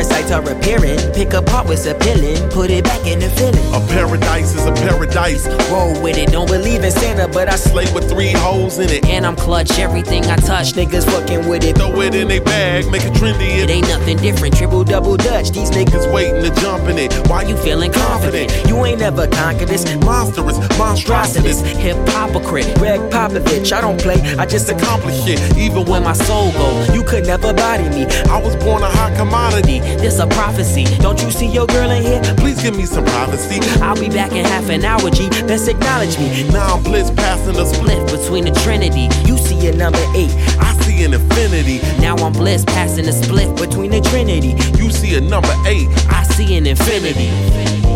parasites are apparent Pick apart what's appealing, put it back in the feeling A paradise is a paradise. Roll with it, don't believe in Santa, but I slay with three holes in it. And I'm clutch, everything I touch, niggas fucking with it Throw it in a bag, make it trendy. It ain't nothing different, triple double dutch These niggas waiting to jump in it. Why you feeling confident? You ain't never conquered this Monstrous, monstrosities. hypocrite, Gregg Popovich. I don't play, I just accomplish it, even when my soul goes, you could never body me. I was born a hot commodity. This a prophecy. Don't you see your girl in here? Please give me some privacy. I'll be back in half an hour, G. Best acknowledge me. Now I'm bliss passing the split. Between the Trinity. You see a number eight. I see an infinity. Now I'm bliss passing the split between the Trinity. You see a number eight. I see an infinity.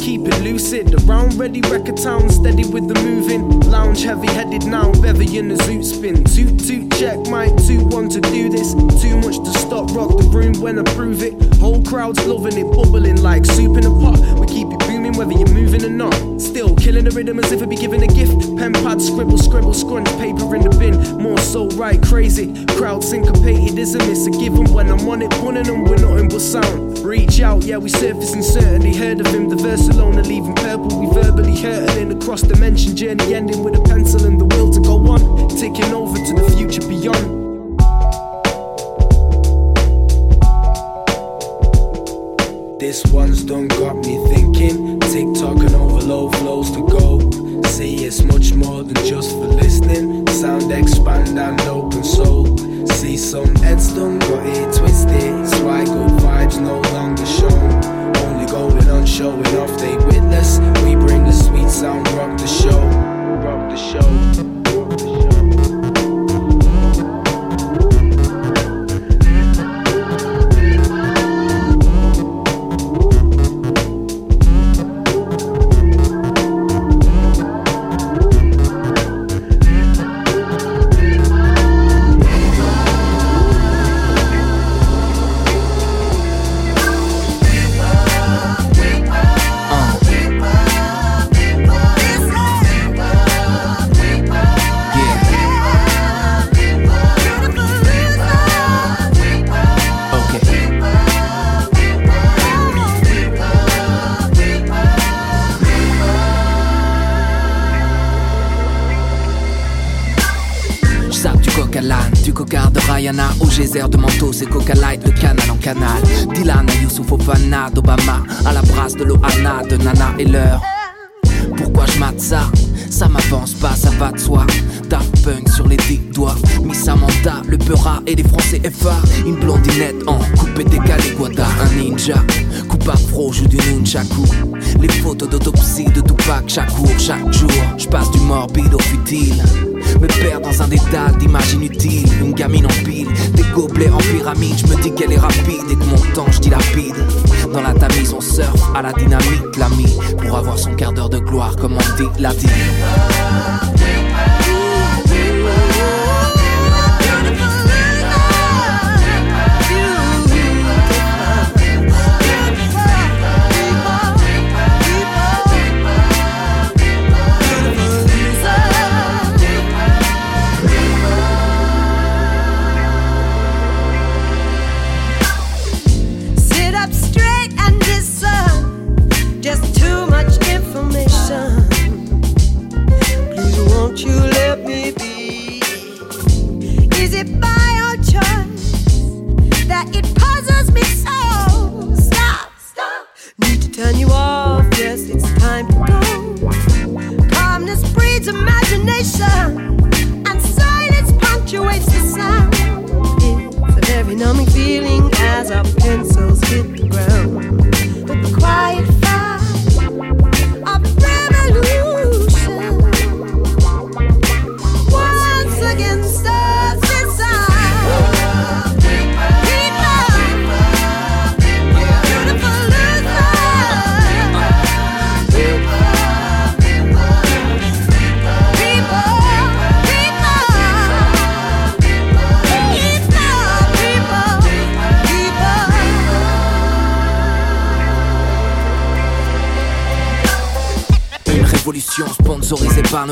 Keep it lucid. Around ready, record town, steady with the moving. Lounge heavy headed now, bevy in the zoot spin. Toot toot check, mic two one to do this. Too much to stop, rock the room when I prove it. Whole crowd's loving it, bubbling like soup in a pot. We keep it booming whether you're moving or not. Still killing the rhythm as if it be given a gift. Pen pad, scribble, scribble, scrunch, paper in the bin. More so right, crazy. Crowd syncopated is a miss. A given when I'm on it, bunning and we're nothing but sound. Reach out, yeah, we surfacing certainly heard of him. The verse alone, leaving purple. We verbally hurtling across dimension journey, ending with a pencil and the will to go on. Taking over to the future beyond. This one's done got me thinking. TikTok and overload flows to go. See, it's much more than just for listening. Sound expand and open soul. See, some heads done got it twisted. That's good vibes no longer shown. Only going showing off they witness. We bring the sweet sound, rock the show. Rock the show. Geyser de manteau, c'est Coca Light de canal en canal. Dylan à Youssouf Fofana, d'Obama, à la brasse de Loana, de Nana et l'heure. Pourquoi je mate ça? Ça m'avance pas, ça va de soi. Daft Punk sur les dix doigts. Miss Samantha, le Peura et les Français FA. Une blondinette en coupé décalé, Guada. Un ninja, coupe afro, joue du nunchaku. Les photos d'autopsie de Tupac, chaque jour, chaque jour. Je passe du morbide au futile. Me perd dans un dédale d'images inutiles. Une gamine en pile, des gobelets en pyramide. Je me dis qu'elle est rapide et que mon temps je dilapide. Dans la tamise, on surfe à la dynamique, l'ami. Pour avoir son quart d'heure de gloire, comme on dit, la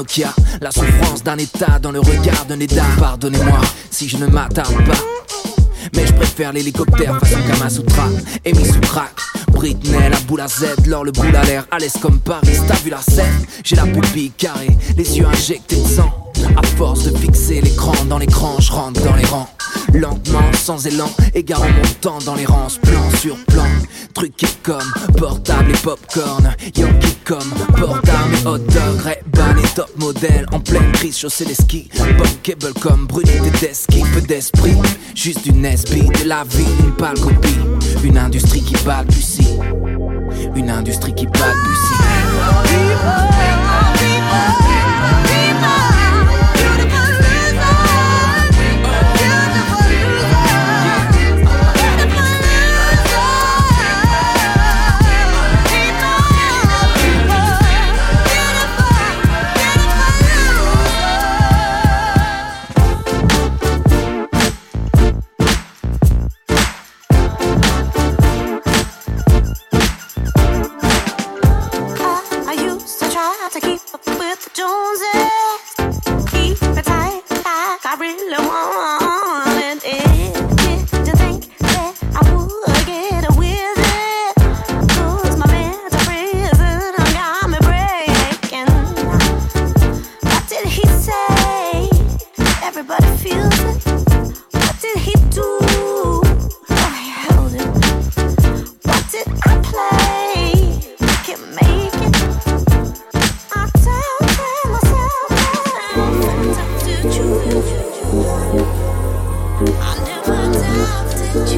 vie. La souffrance d'un état dans le regard d'un état. Pardonnez-moi si je ne m'attarde pas. Mais je préfère l'hélicoptère façon Kamasutra et mis sous crack. Britney, la boule à Z, l'or, le boule à l'air, à l'aise comme Paris, t'as vu la scène? J'ai la pupille carrée, les yeux injectés de sang. À force de fixer l'écran dans l'écran, je rentre dans les rangs. Lentement, sans élan, égarant mon temps dans les rangs, plan sur plan. Truqué comme portable et popcorn. Yankee comme portable et hot dog. Ray-Ban et top modèle. En pleine crise, chausser les skis. cable comme brunette et Peu d'esprit, juste une SB de la vie, une pâle copie. Une industrie qui balbutie. Une industrie qui balbutie. but you have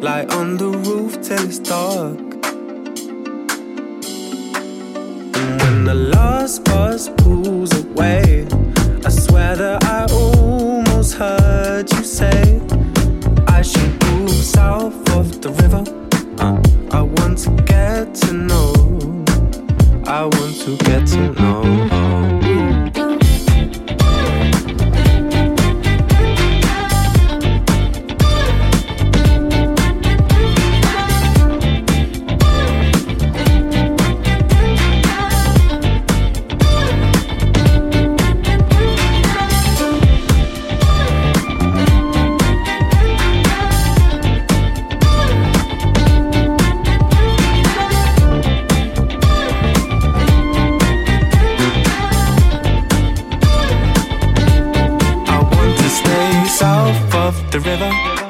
Lie on the roof till it's dark. of the river.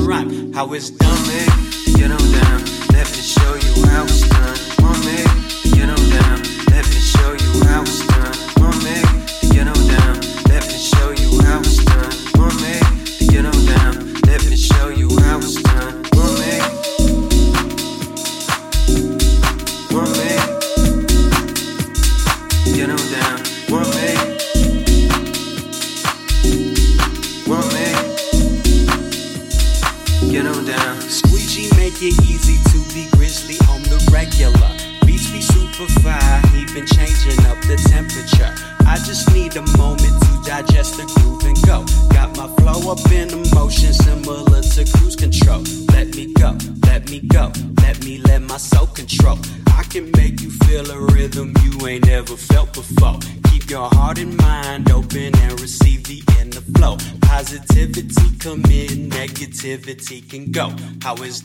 rhyme. How it's done, man, get on down. Let me show you how it's done. it can go. How is